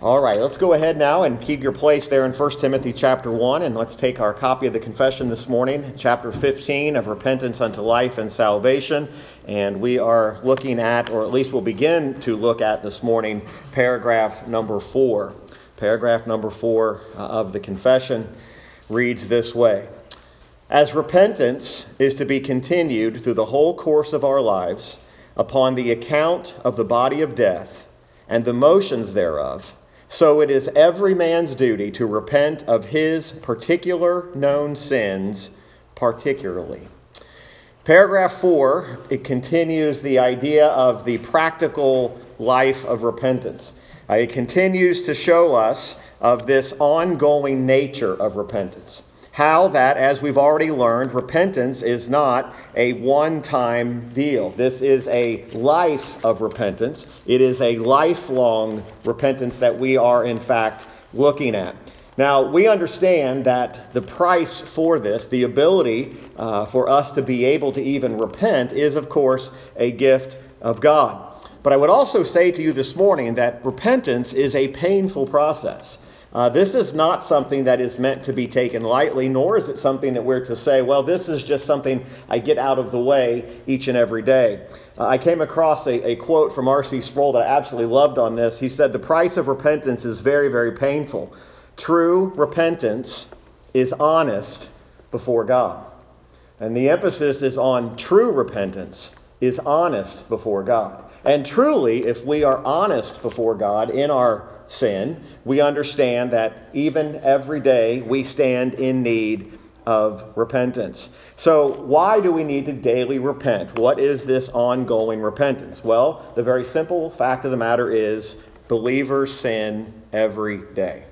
All right, let's go ahead now and keep your place there in 1 Timothy chapter 1, and let's take our copy of the confession this morning, chapter 15 of Repentance unto Life and Salvation. And we are looking at, or at least we'll begin to look at this morning, paragraph number 4. Paragraph number 4 uh, of the confession reads this way As repentance is to be continued through the whole course of our lives, upon the account of the body of death and the motions thereof, so it is every man's duty to repent of his particular known sins, particularly. Paragraph four, it continues the idea of the practical life of repentance. Uh, it continues to show us of this ongoing nature of repentance. How that, as we've already learned, repentance is not a one time deal. This is a life of repentance. It is a lifelong repentance that we are, in fact, looking at. Now, we understand that the price for this, the ability uh, for us to be able to even repent, is, of course, a gift of God. But I would also say to you this morning that repentance is a painful process. Uh, this is not something that is meant to be taken lightly, nor is it something that we're to say, well, this is just something I get out of the way each and every day. Uh, I came across a, a quote from R.C. Sproul that I absolutely loved on this. He said, The price of repentance is very, very painful. True repentance is honest before God. And the emphasis is on true repentance is honest before God. And truly, if we are honest before God in our sin, we understand that even every day we stand in need of repentance. So, why do we need to daily repent? What is this ongoing repentance? Well, the very simple fact of the matter is believers sin every day.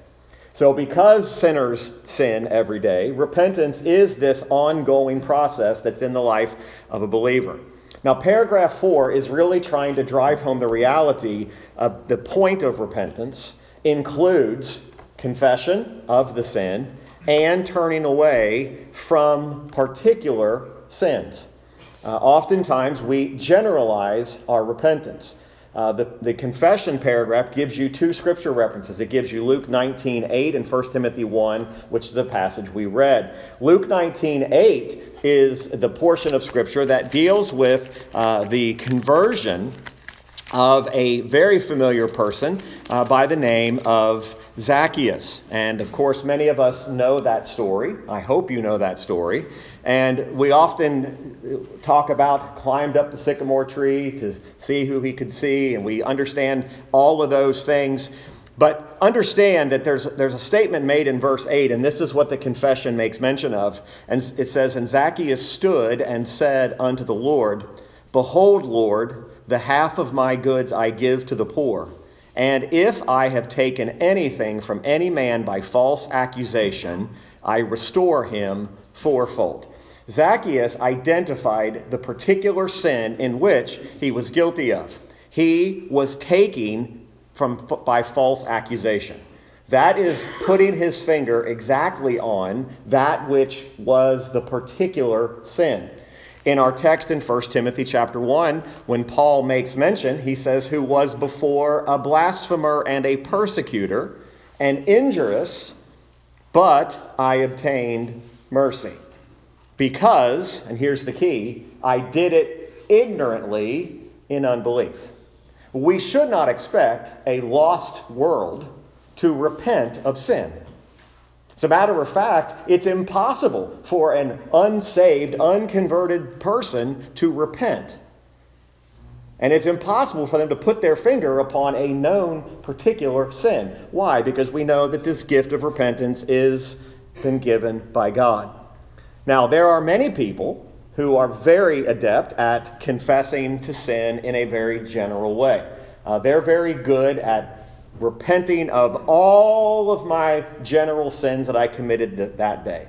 So, because sinners sin every day, repentance is this ongoing process that's in the life of a believer. Now, paragraph four is really trying to drive home the reality of the point of repentance includes confession of the sin and turning away from particular sins. Uh, oftentimes, we generalize our repentance. Uh, the, the confession paragraph gives you two scripture references. It gives you Luke 19, 8 and 1 Timothy 1, which is the passage we read. Luke 19, 8 is the portion of scripture that deals with uh, the conversion of a very familiar person uh, by the name of Zacchaeus. And of course, many of us know that story. I hope you know that story. And we often talk about climbed up the sycamore tree to see who he could see, and we understand all of those things. But understand that there's, there's a statement made in verse 8, and this is what the confession makes mention of. And it says, And Zacchaeus stood and said unto the Lord, Behold, Lord, the half of my goods I give to the poor. And if I have taken anything from any man by false accusation, I restore him fourfold. Zacchaeus identified the particular sin in which he was guilty of. He was taking from by false accusation. That is putting his finger exactly on that which was the particular sin. In our text in 1 Timothy chapter 1, when Paul makes mention, he says, Who was before a blasphemer and a persecutor and injurious, but I obtained mercy. Because, and here's the key, I did it ignorantly in unbelief. We should not expect a lost world to repent of sin. As a matter of fact, it's impossible for an unsaved, unconverted person to repent. And it's impossible for them to put their finger upon a known particular sin. Why? Because we know that this gift of repentance is been given by God. Now, there are many people who are very adept at confessing to sin in a very general way. Uh, they're very good at repenting of all of my general sins that I committed th- that day.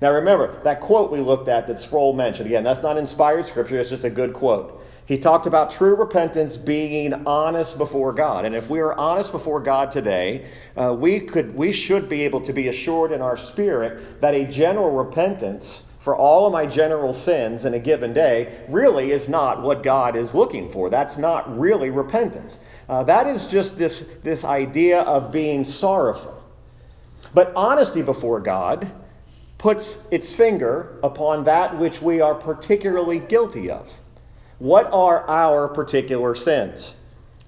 Now remember, that quote we looked at that Sproul mentioned, again, that's not inspired scripture, it's just a good quote. He talked about true repentance being honest before God. And if we are honest before God today, uh, we, could, we should be able to be assured in our spirit that a general repentance for all of my general sins in a given day really is not what God is looking for. That's not really repentance. Uh, that is just this, this idea of being sorrowful. But honesty before God puts its finger upon that which we are particularly guilty of. What are our particular sins?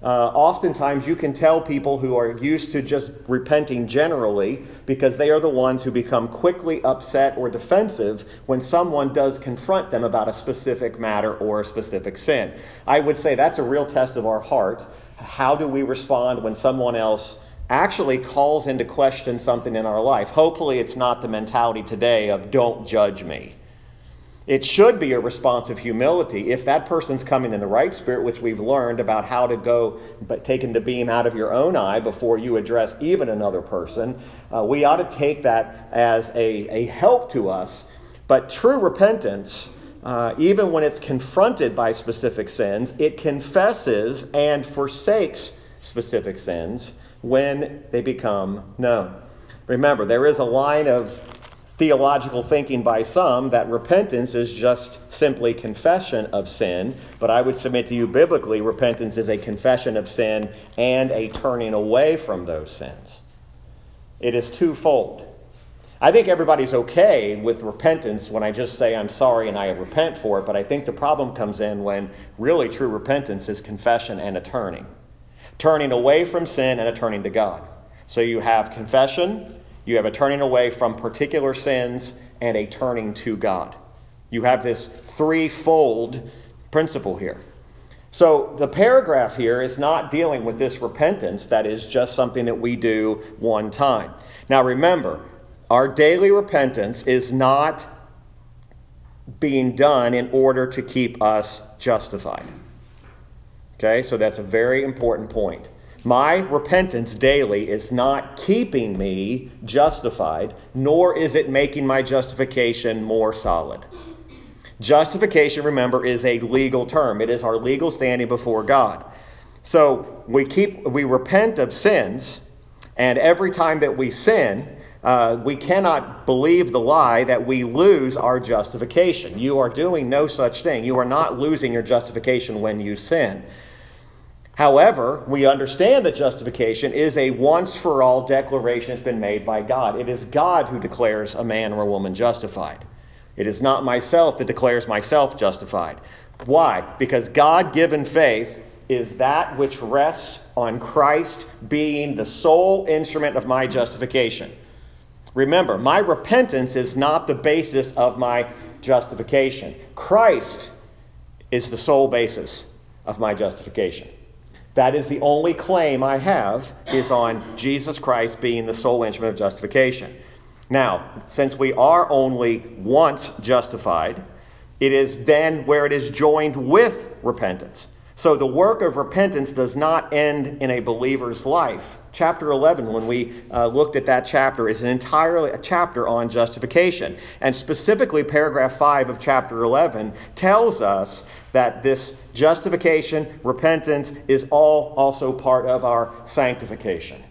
Uh, oftentimes, you can tell people who are used to just repenting generally because they are the ones who become quickly upset or defensive when someone does confront them about a specific matter or a specific sin. I would say that's a real test of our heart. How do we respond when someone else actually calls into question something in our life? Hopefully, it's not the mentality today of don't judge me. It should be a response of humility if that person's coming in the right spirit, which we've learned about how to go, but taking the beam out of your own eye before you address even another person. Uh, we ought to take that as a, a help to us. But true repentance, uh, even when it's confronted by specific sins, it confesses and forsakes specific sins when they become known. Remember, there is a line of theological thinking by some that repentance is just simply confession of sin, but I would submit to you biblically, repentance is a confession of sin and a turning away from those sins. It is twofold. I think everybody's okay with repentance when I just say I'm sorry and I repent for it, but I think the problem comes in when really true repentance is confession and a turning. Turning away from sin and a turning to God. So you have confession, you have a turning away from particular sins and a turning to God. You have this threefold principle here. So the paragraph here is not dealing with this repentance that is just something that we do one time. Now remember, our daily repentance is not being done in order to keep us justified. Okay, so that's a very important point. My repentance daily is not keeping me justified, nor is it making my justification more solid. Justification, remember, is a legal term. It is our legal standing before God. So we keep we repent of sins, and every time that we sin, uh, we cannot believe the lie that we lose our justification. You are doing no such thing. You are not losing your justification when you sin. However, we understand that justification is a once for all declaration that's been made by God. It is God who declares a man or a woman justified. It is not myself that declares myself justified. Why? Because God given faith is that which rests on Christ being the sole instrument of my justification. Remember, my repentance is not the basis of my justification. Christ is the sole basis of my justification. That is the only claim I have is on Jesus Christ being the sole instrument of justification. Now, since we are only once justified, it is then where it is joined with repentance. So the work of repentance does not end in a believer's life. Chapter 11, when we uh, looked at that chapter, is an entirely a chapter on justification. And specifically, paragraph 5 of chapter 11 tells us that this justification, repentance, is all also part of our sanctification.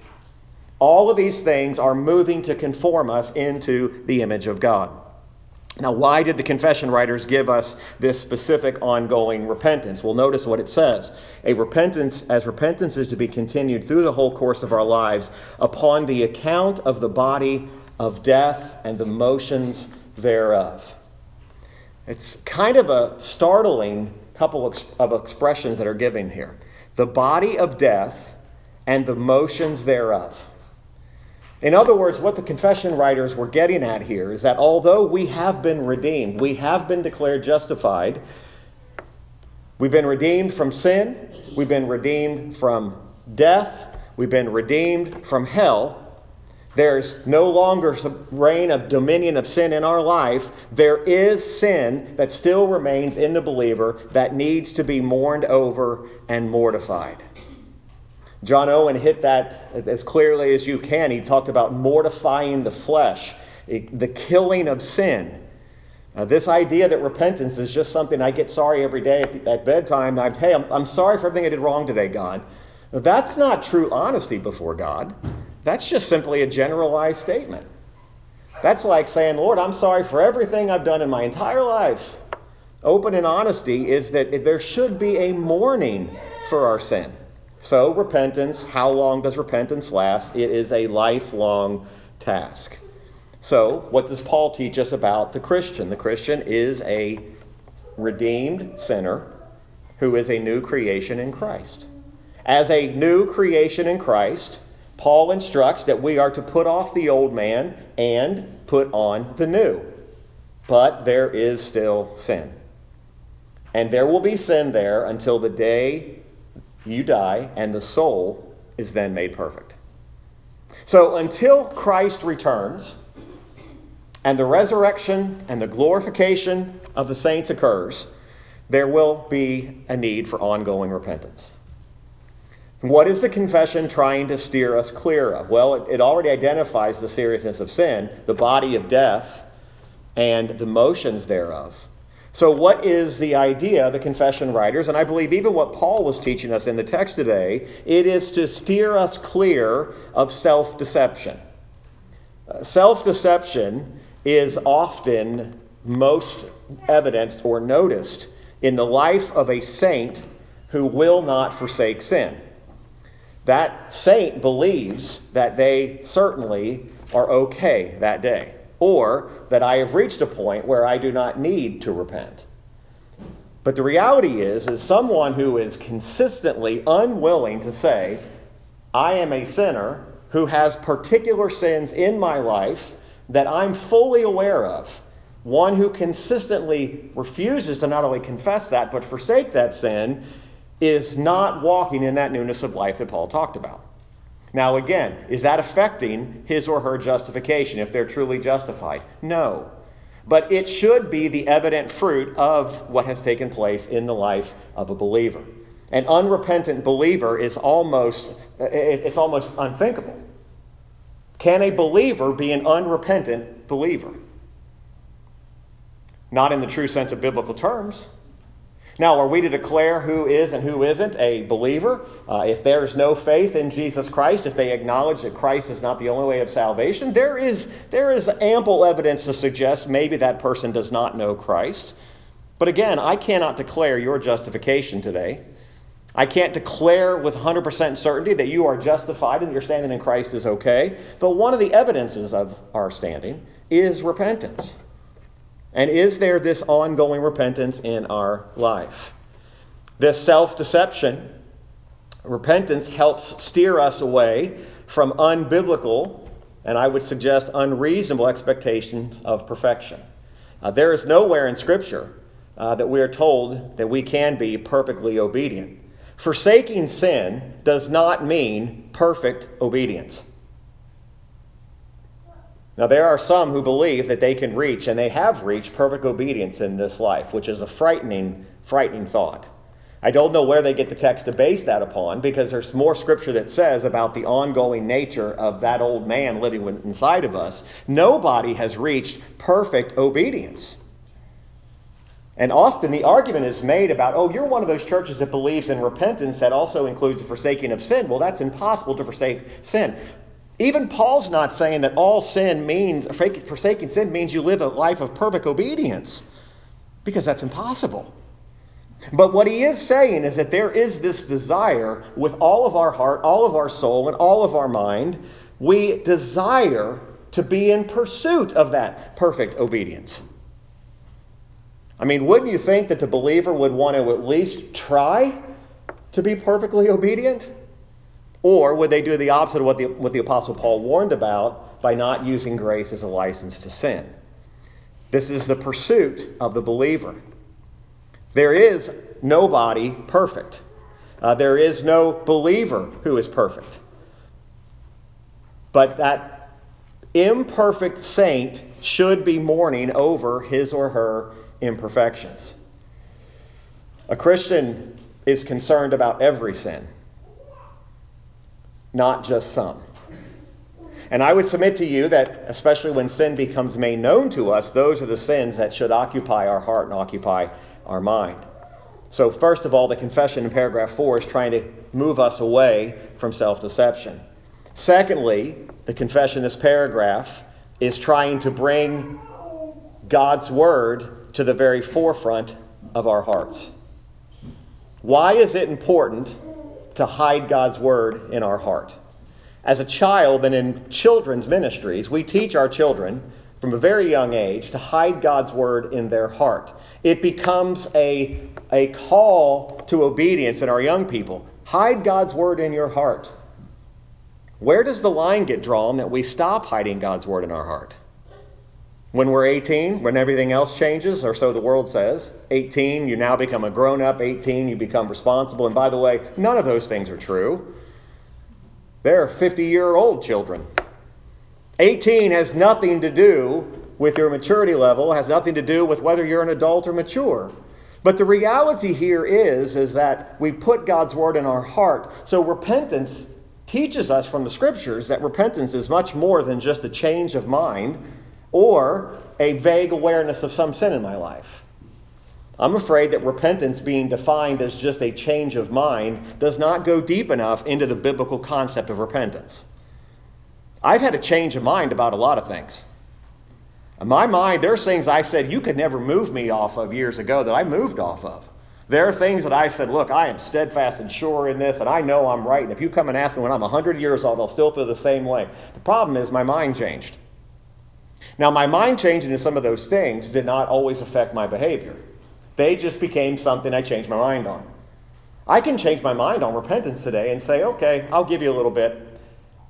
All of these things are moving to conform us into the image of God. Now, why did the confession writers give us this specific ongoing repentance? Well, notice what it says. A repentance, as repentance is to be continued through the whole course of our lives, upon the account of the body of death and the motions thereof. It's kind of a startling couple of expressions that are given here the body of death and the motions thereof. In other words, what the confession writers were getting at here is that although we have been redeemed, we have been declared justified, we've been redeemed from sin, we've been redeemed from death, we've been redeemed from hell. There's no longer reign of dominion of sin in our life. There is sin that still remains in the believer that needs to be mourned over and mortified. John Owen hit that as clearly as you can. He talked about mortifying the flesh, the killing of sin. This idea that repentance is just something I get sorry every day at, at bedtime. I'm, hey, I'm, I'm sorry for everything I did wrong today, God. That's not true honesty before God. That's just simply a generalized statement. That's like saying, Lord, I'm sorry for everything I've done in my entire life. Open and honesty is that there should be a mourning for our sin. So, repentance, how long does repentance last? It is a lifelong task. So, what does Paul teach us about the Christian? The Christian is a redeemed sinner who is a new creation in Christ. As a new creation in Christ, Paul instructs that we are to put off the old man and put on the new. But there is still sin. And there will be sin there until the day you die and the soul is then made perfect. So until Christ returns and the resurrection and the glorification of the saints occurs, there will be a need for ongoing repentance. What is the confession trying to steer us clear of? Well, it, it, already identifies the seriousness of sin, the body of death, and the motions thereof. So, what is the idea, the confession writers, and I believe even what Paul was teaching us in the text today, it is to steer us clear of self deception. Uh, self deception is often most evidenced or noticed in the life of a saint who will not forsake sin. That saint believes that they certainly are okay that day or that I have reached a point where I do not need to repent. But the reality is, is someone who is consistently unwilling to say, I am a sinner who has particular sins in my life that I'm fully aware of. One who consistently refuses to not only confess that, but forsake that sin, is not walking in that newness of life that Paul talked about. Now, again, is that affecting his or her justification if they're truly justified? No. But it should be the evident fruit of what has taken place in the life of a believer. An unrepentant believer is almost, it's almost unthinkable. Can a believer be an unrepentant believer? Not in the true sense of biblical terms. Now, are we to declare who is and who isn't a believer? Uh, if there's no faith in Jesus Christ, if they acknowledge that Christ is not the only way of salvation, there is, there is ample evidence to suggest maybe that person does not know Christ. But again, I cannot declare your justification today. I can't declare with 100% certainty that you are justified and your standing in Christ is okay. But one of the evidences of our standing is repentance. And is there this ongoing repentance in our life? This self deception, repentance helps steer us away from unbiblical, and I would suggest unreasonable expectations of perfection. Uh, there is nowhere in Scripture uh, that we are told that we can be perfectly obedient. Forsaking sin does not mean perfect obedience. Now, there are some who believe that they can reach, and they have reached, perfect obedience in this life, which is a frightening, frightening thought. I don't know where they get the text to base that upon because there's more scripture that says about the ongoing nature of that old man living inside of us. Nobody has reached perfect obedience. And often the argument is made about, oh, you're one of those churches that believes in repentance that also includes the forsaking of sin. Well, that's impossible to forsake sin. Even Paul's not saying that all sin means, forsaking sin means you live a life of perfect obedience, because that's impossible. But what he is saying is that there is this desire with all of our heart, all of our soul, and all of our mind. We desire to be in pursuit of that perfect obedience. I mean, wouldn't you think that the believer would want to at least try to be perfectly obedient? Or would they do the opposite of what the, what the Apostle Paul warned about by not using grace as a license to sin? This is the pursuit of the believer. There is nobody perfect. Uh, there is no believer who is perfect. But that imperfect saint should be mourning over his or her imperfections. A Christian is concerned about every sin not just some. And I would submit to you that, especially when sin becomes made known to us, those are the sins that should occupy our heart and occupy our mind. So, first of all, the confession in paragraph 4 is trying to move us away from self deception. Secondly, the confession in this paragraph is trying to bring God's word to the very forefront of our hearts. Why is it important to hide God's word in our heart? As a child and in children's ministries, we teach our children from a very young age to hide God's word in their heart. It becomes a, a call to obedience in our young people. Hide God's word in your heart. Where does the line get drawn that we stop hiding God's word in our heart? When we're 18, when everything else changes, or so the world says, 18, you now become a grown up. 18, you become responsible. And by the way, none of those things are true. They're 50 year old children. 18 has nothing to do with your maturity level, has nothing to do with whether you're an adult or mature. But the reality here is, is that we put God's word in our heart. So repentance teaches us from the scriptures that repentance is much more than just a change of mind or a vague awareness of some sin in my life. I'm afraid that repentance, being defined as just a change of mind, does not go deep enough into the biblical concept of repentance. I've had a change of mind about a lot of things. In my mind, there's things I said you could never move me off of years ago that I moved off of. There are things that I said, look, I am steadfast and sure in this, and I know I'm right. And if you come and ask me when I'm 100 years old, I'll still feel the same way. The problem is my mind changed. Now, my mind changing in some of those things did not always affect my behavior. They just became something I changed my mind on. I can change my mind on repentance today and say, okay, I'll give you a little bit.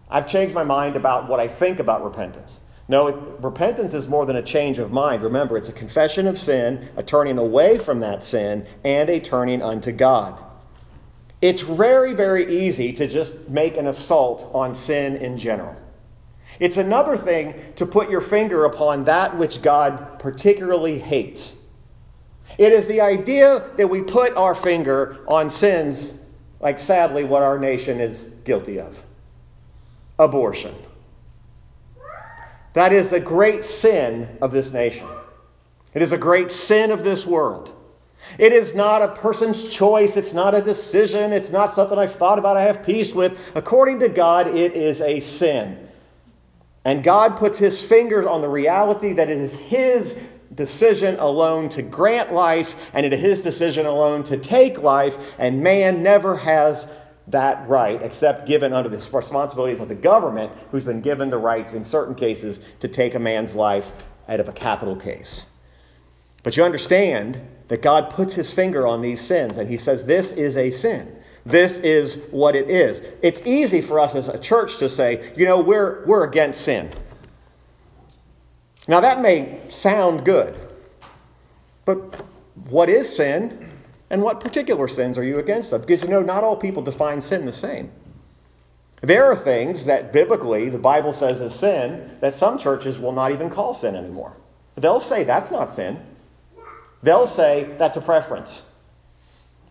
I've changed my mind about what I think about repentance. No, it, repentance is more than a change of mind. Remember, it's a confession of sin, a turning away from that sin, and a turning unto God. It's very, very easy to just make an assault on sin in general. It's another thing to put your finger upon that which God particularly hates. It is the idea that we put our finger on sins like sadly what our nation is guilty of abortion. That is a great sin of this nation. It is a great sin of this world. It is not a person's choice. It's not a decision. It's not something I've thought about, I have peace with. According to God, it is a sin. And God puts his fingers on the reality that it is his decision alone to grant life, and it is his decision alone to take life, and man never has that right except given under the responsibilities of the government, who's been given the rights in certain cases to take a man's life out of a capital case. But you understand that God puts his finger on these sins, and he says, This is a sin. This is what it is. It's easy for us as a church to say, you know, we're, we're against sin. Now, that may sound good, but what is sin and what particular sins are you against of? Because you know, not all people define sin the same. There are things that biblically the Bible says is sin that some churches will not even call sin anymore. They'll say that's not sin. They'll say that's a preference.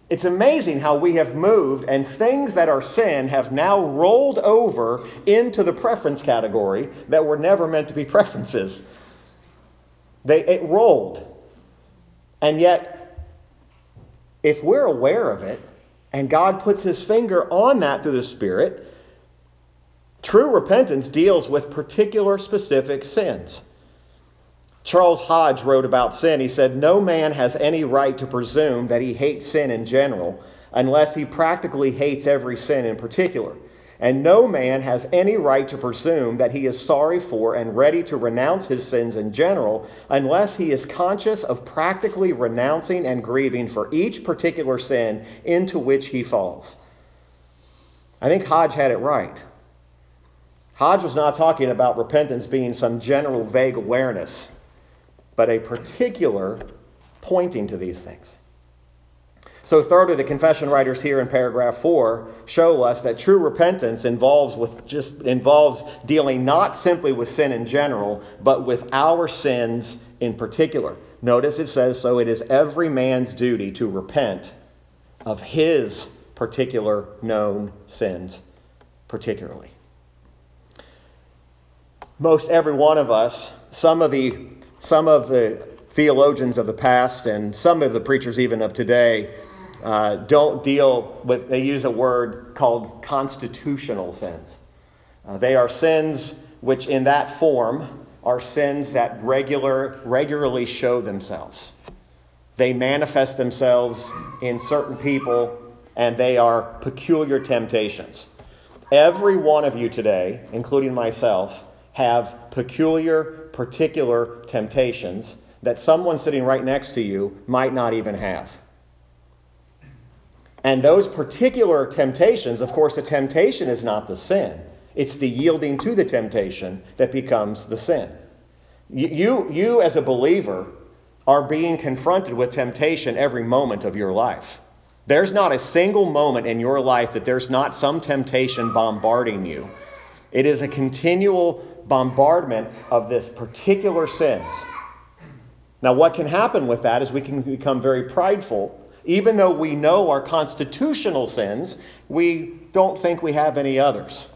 It's amazing how we have moved and things that are sin have now rolled over into the preference category that were never meant to be preferences. They, it rolled. And yet, if we're aware of it, and God puts his finger on that through the Spirit, true repentance deals with particular specific sins. Charles Hodge wrote about sin. He said, No man has any right to presume that he hates sin in general unless he practically hates every sin in particular. And no man has any right to presume that he is sorry for and ready to renounce his sins in general unless he is conscious of practically renouncing and grieving for each particular sin into which he falls. I think Hodge had it right. Hodge was not talking about repentance being some general vague awareness, but a particular pointing to these things. So, thirdly, the confession writers here in paragraph four show us that true repentance involves with just involves dealing not simply with sin in general, but with our sins in particular. Notice it says, "So it is every man's duty to repent of his particular known sins, particularly." Most every one of us, some of the some of the theologians of the past and some of the preachers even of today uh, don't deal with, they use a word called constitutional sins. Uh, they are sins which, in that form, are sins that regular, regularly show themselves. They manifest themselves in certain people, and they are peculiar temptations. Every one of you today, including myself, have peculiar, particular temptations that someone sitting right next to you might not even have. And those particular temptations, of course, the temptation is not the sin. It's the yielding to the temptation that becomes the sin. You, you, as a believer, are being confronted with temptation every moment of your life. There's not a single moment in your life that there's not some temptation bombarding you. It is a continual bombardment of this particular sins. Now, what can happen with that is we can become very prideful. Even though we know our constitutional sins, we don't think we have any others.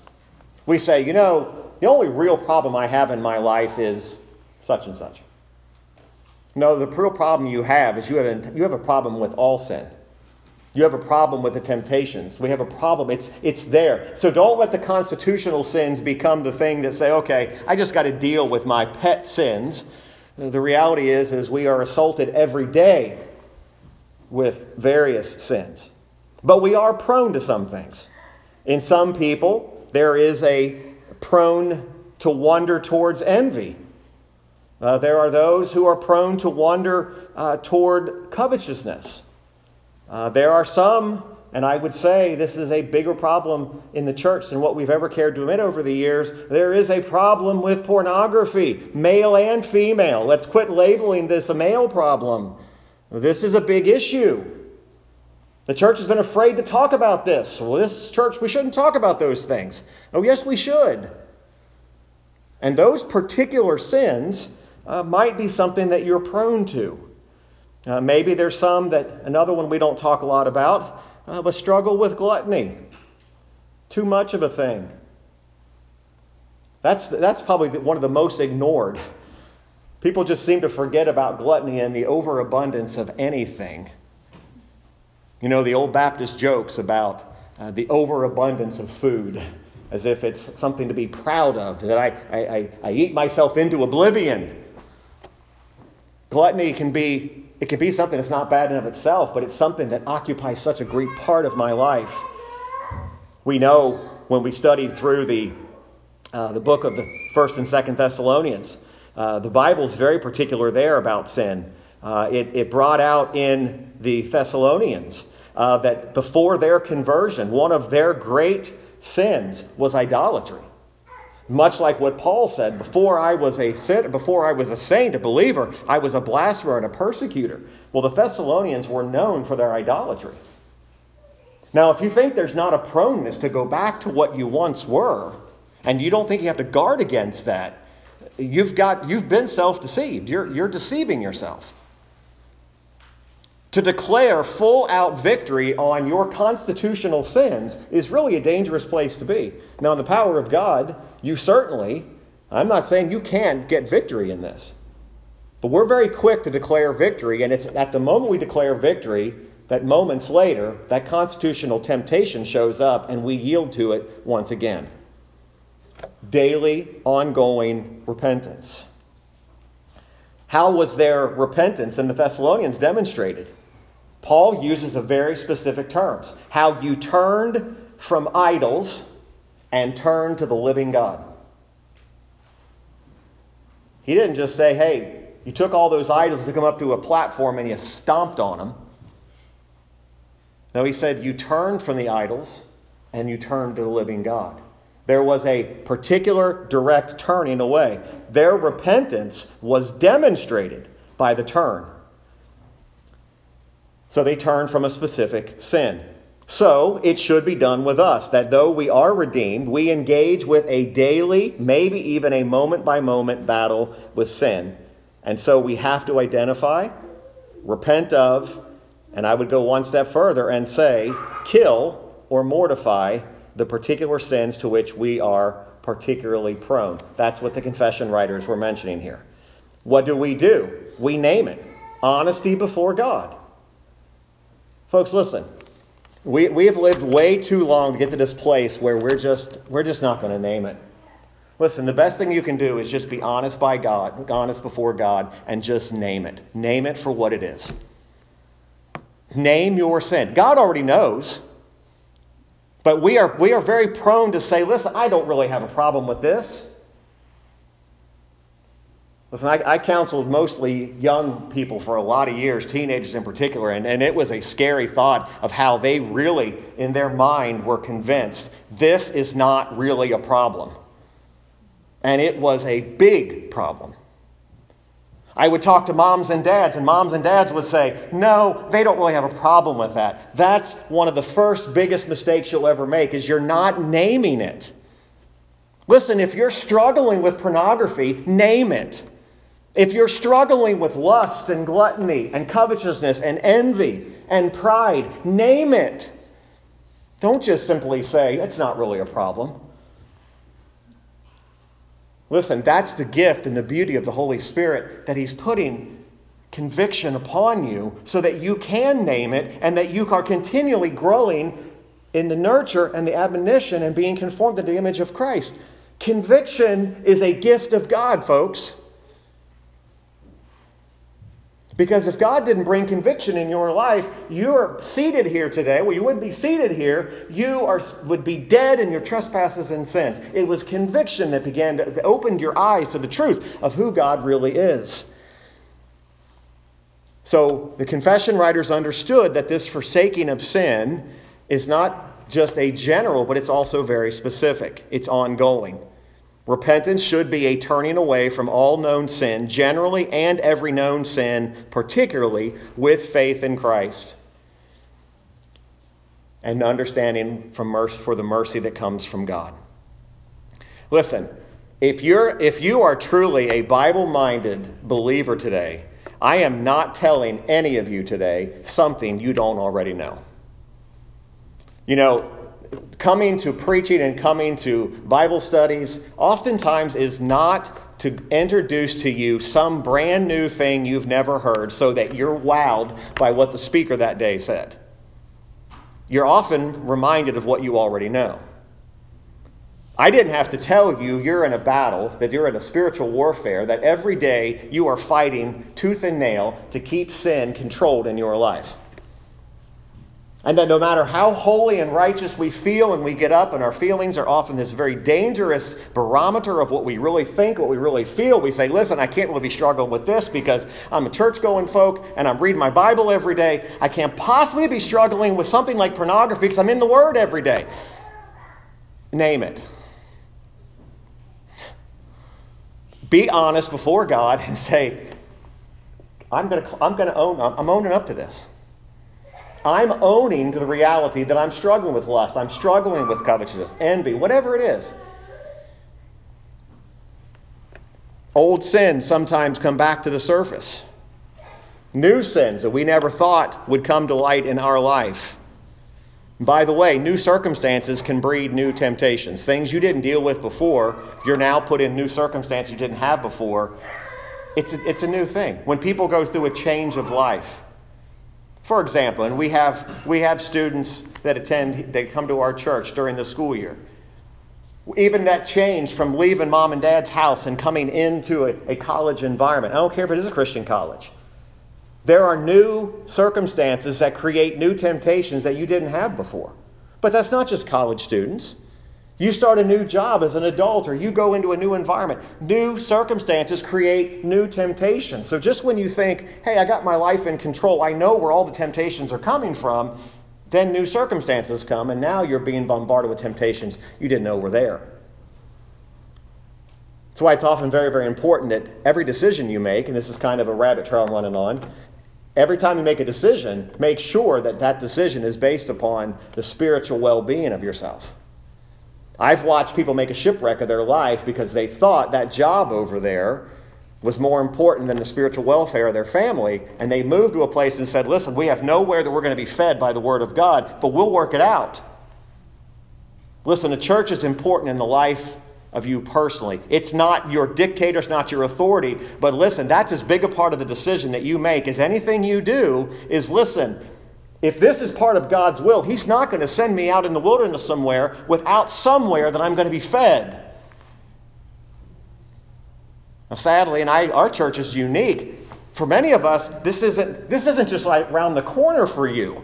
We say, you know, the only real problem I have in my life is such and such. No, the real problem you have is you have a, you have a problem with all sin. You have a problem with the temptations. We have a problem. It's, it's there. So don't let the constitutional sins become the thing that say, okay, I just got to deal with my pet sins. The reality is, is we are assaulted every day with various sins. But we are prone to some things. In some people, there is a prone to wander towards envy. Uh, there are those who are prone to wander uh, toward covetousness. Uh, there are some, and I would say this is a bigger problem in the church than what we've ever cared to admit over the years. There is a problem with pornography, male and female. Let's quit labeling this a male problem. This is a big issue. The church has been afraid to talk about this. Well, this church, we shouldn't talk about those things. Oh, yes, we should. And those particular sins uh, might be something that you're prone to. Uh, maybe there's some that, another one we don't talk a lot about, uh, but struggle with gluttony. Too much of a thing. That's, that's probably one of the most ignored. People just seem to forget about gluttony and the overabundance of anything. You know, the old Baptist jokes about uh, the overabundance of food, as if it's something to be proud of, that I, I, I eat myself into oblivion. Gluttony can be it can be something that's not bad in of itself, but it's something that occupies such a great part of my life. We know when we studied through the, uh, the book of the First and Second Thessalonians, uh, the Bible's very particular there about sin. Uh, it, it brought out in the Thessalonians uh, that before their conversion, one of their great sins was idolatry. Much like what Paul said, before I was a before I was a saint, a believer, I was a blasphemer and a persecutor. Well, the Thessalonians were known for their idolatry. Now, if you think there's not a proneness to go back to what you once were, and you don't think you have to guard against that, you've got you've been self-deceived. You're, you're deceiving yourself. To declare full out victory on your constitutional sins is really a dangerous place to be. Now, in the power of God, you certainly, I'm not saying you can't get victory in this, but we're very quick to declare victory, and it's at the moment we declare victory that moments later, that constitutional temptation shows up and we yield to it once again. Daily, ongoing repentance. How was their repentance in the Thessalonians demonstrated? Paul uses a very specific terms. How you turned from idols and turned to the living God. He didn't just say, hey, you took all those idols to come up to a platform and you stomped on them. No, he said, you turned from the idols and you turned to the living God. There was a particular direct turning away. Their repentance was demonstrated by the turn. So they turn from a specific sin. So it should be done with us that though we are redeemed, we engage with a daily, maybe even a moment by moment battle with sin. And so we have to identify, repent of, and I would go one step further and say, kill or mortify the particular sins to which we are particularly prone. That's what the confession writers were mentioning here. What do we do? We name it honesty before God. Folks, listen. We, we have lived way too long to get to this place where we're just, we're just not going to name it. Listen, the best thing you can do is just be honest by God, honest before God, and just name it. Name it for what it is. Name your sin. God already knows. But we are, we are very prone to say, listen, I don't really have a problem with this. Listen, I, I, counseled mostly young people for a lot of years, teenagers in particular, and, and it was a scary thought of how they really, in their mind, were convinced this is not really a problem. And it was a big problem. I would talk to moms and dads, and moms and dads would say, No, they don't really have a problem with that. That's one of the first biggest mistakes you'll ever make, is you're not naming it. Listen, if you're struggling with pornography, name it. If you're struggling with lust and gluttony and covetousness and envy and pride, name it. Don't just simply say, it's not really a problem. Listen, that's the gift and the beauty of the Holy Spirit that He's putting conviction upon you so that you can name it and that you are continually growing in the nurture and the admonition and being conformed to the image of Christ. Conviction is a gift of God, folks. Because if God didn't bring conviction in your life, you're seated here today. Well, you wouldn't be seated here. You are, would be dead in your trespasses and sins. It was conviction that began to, open your eyes to the truth of who God really is. So the confession writers understood that this forsaking of sin is not just a general, but it's also very specific. It's ongoing. Repentance should be a turning away from all known sin, generally and every known sin, particularly with faith in Christ, and understanding from mercy, for the mercy that comes from God. Listen, if, you're, if you are truly a Bible minded believer today, I am not telling any of you today something you don't already know. You know, coming to preaching and coming to Bible studies oftentimes is not to introduce to you some brand new thing you've never heard so that you're wowed by what the speaker that day said. You're often reminded of what you already know. I didn't have to tell you you're in a battle, that you're in a spiritual warfare, that every day you are fighting tooth and nail to keep sin controlled in your life. And that no matter how holy and righteous we feel and we get up, and our feelings are often this very dangerous barometer of what we really think, what we really feel, we say, listen, I can't really be struggling with this because I'm a church going folk and I'm reading my Bible every day. I can't possibly be struggling with something like pornography because I'm in the Word every day. Name it. Be honest before God and say, I'm going to I'm going to own, I'm owning up to this. I'm owning to the reality that I'm struggling with lust, I'm struggling with covetousness, envy, whatever it is. Old sins sometimes come back to the surface. New sins that we never thought would come to light in our life. By the way, new circumstances can breed new temptations. Things you didn't deal with before, you're now put in new circumstances you didn't have before. It's a, it's a new thing. When people go through a change of life, for example, and we have, we have students that attend, they come to our church during the school year. Even that change from leaving mom and dad's house and coming into a, a college environment. I don't care if it is a Christian college. There are new circumstances that create new temptations that you didn't have before. But that's not just college students. You start a new job as an adult or you go into a new environment. New circumstances create new temptations. So just when you think, hey, I got my life in control, I know where all the temptations are coming from, then new circumstances come and now you're being bombarded with temptations you didn't know were there. That's why it's often very, very important that every decision you make, and this is kind of a rabbit trail I'm running on, every time you make a decision, make sure that that decision is based upon the spiritual well being of yourself. I've watched people make a shipwreck of their life because they thought that job over there was more important than the spiritual welfare of their family. And they moved to a place and said, Listen, we have nowhere that we're going to be fed by the Word of God, but we'll work it out. Listen, a church is important in the life of you personally. It's not your dictator, it's not your authority, but listen, that's as big a part of the decision that you make as anything you do is listen, if this is part of God's will, He's not going to send me out in the wilderness somewhere without somewhere that I'm going to be fed. Now, sadly, and I, our church is unique. For many of us, this isn't, this isn't just like around the corner for you.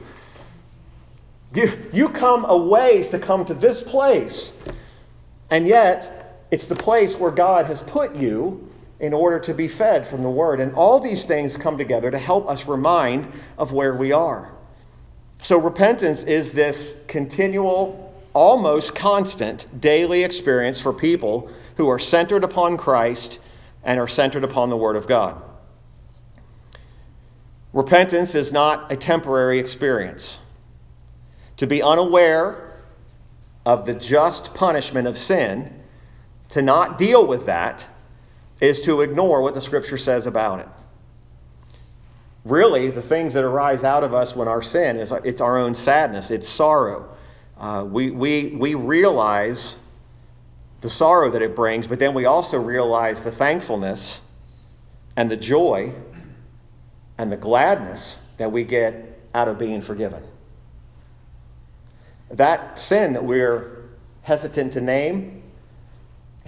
You, you come a ways to come to this place, and yet it's the place where God has put you in order to be fed from the Word. And all these things come together to help us remind of where we are. So, repentance is this continual, almost constant daily experience for people who are centered upon Christ and are centered upon the Word of God. Repentance is not a temporary experience. To be unaware of the just punishment of sin, to not deal with that, is to ignore what the Scripture says about it. Really, the things that arise out of us when our sin is it's our own sadness, it's sorrow. Uh, we, we, we realize the sorrow that it brings, but then we also realize the thankfulness and the joy and the gladness that we get out of being forgiven. That sin that we're hesitant to name,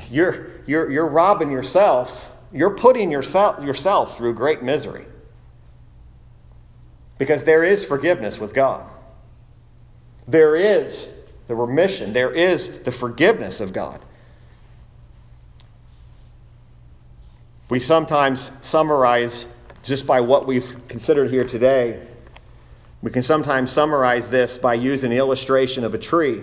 you're, you're, you're robbing yourself, you're putting yourself, yourself through great misery. Because there is forgiveness with God. There is the remission, there is the forgiveness of God. We sometimes summarize just by what we've considered here today. We can sometimes summarize this by using an illustration of a tree.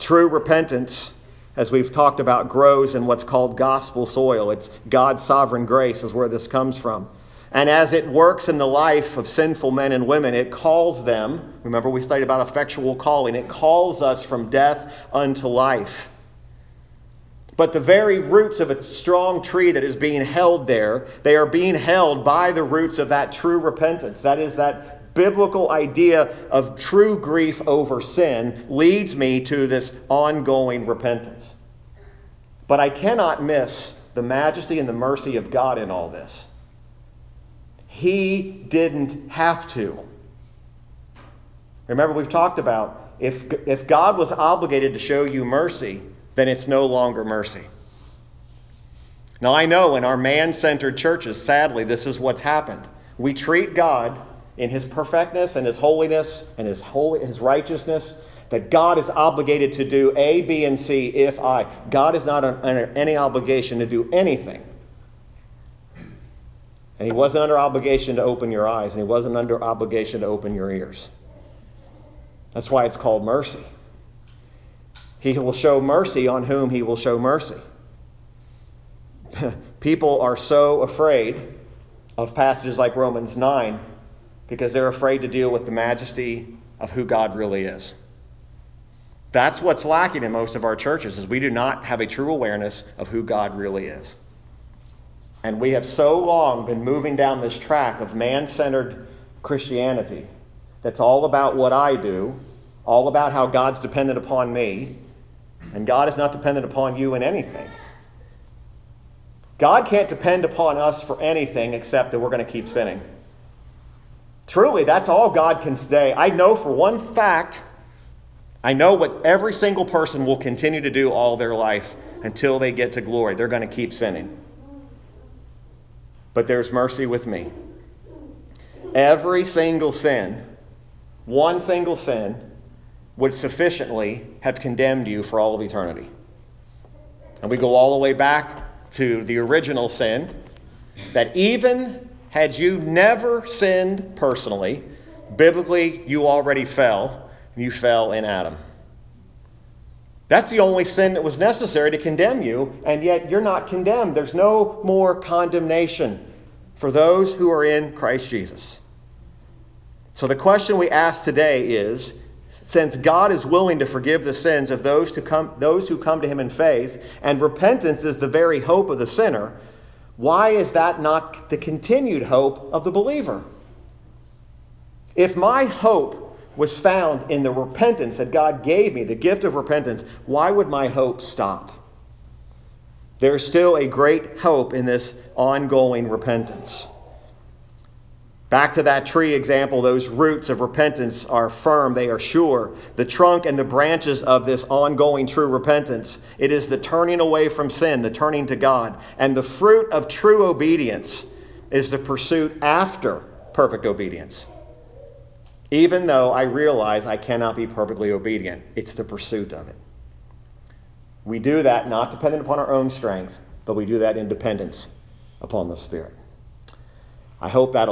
True repentance, as we've talked about, grows in what's called gospel soil. It's God's sovereign grace, is where this comes from. And as it works in the life of sinful men and women, it calls them, remember we studied about effectual calling, it calls us from death unto life. But the very roots of a strong tree that is being held there, they are being held by the roots of that true repentance. That is, that biblical idea of true grief over sin leads me to this ongoing repentance. But I cannot miss the majesty and the mercy of God in all this. He didn't have to. Remember, we've talked about if, if God was obligated to show you mercy, then it's no longer mercy. Now, I know in our man centered churches, sadly, this is what's happened. We treat God in his perfectness and his holiness and his, holy, his righteousness that God is obligated to do A, B, and C if I. God is not under any obligation to do anything and he wasn't under obligation to open your eyes, and he wasn't under obligation to open your ears. That's why it's called mercy. He will show mercy on whom he will show mercy. People are so afraid of passages like Romans 9 because they're afraid to deal with the majesty of who God really is. That's what's lacking in most of our churches is we do not have a true awareness of who God really is. And we have so long been moving down this track of man centered Christianity that's all about what I do, all about how God's dependent upon me, and God is not dependent upon you in anything. God can't depend upon us for anything except that we're going to keep sinning. Truly, that's all God can say. I know for one fact, I know what every single person will continue to do all their life until they get to glory. They're going to keep sinning but there's mercy with me. Every single sin, one single sin, would sufficiently have condemned you for all of eternity. And we go all the way back to the original sin that even had you never sinned personally, biblically you already fell. You fell in Adam. That's the only sin that was necessary to condemn you, and yet you're not condemned. There's no more condemnation for those who are in Christ Jesus. So the question we ask today is since God is willing to forgive the sins of those, to come, those who come to him in faith, and repentance is the very hope of the sinner, why is that not the continued hope of the believer? If my hope was found in the repentance that God gave me, the gift of repentance, why would my hope stop? There's still a great hope in this ongoing repentance. Back to that tree example, those roots of repentance are firm, they are sure. The trunk and the branches of this ongoing true repentance, it is the turning away from sin, the turning to God. And the fruit of true obedience is the pursuit after perfect obedience. Even though I realize I cannot be perfectly obedient, it's the pursuit of it. We do that not dependent upon our own strength, but we do that in dependence upon the Spirit. I hope that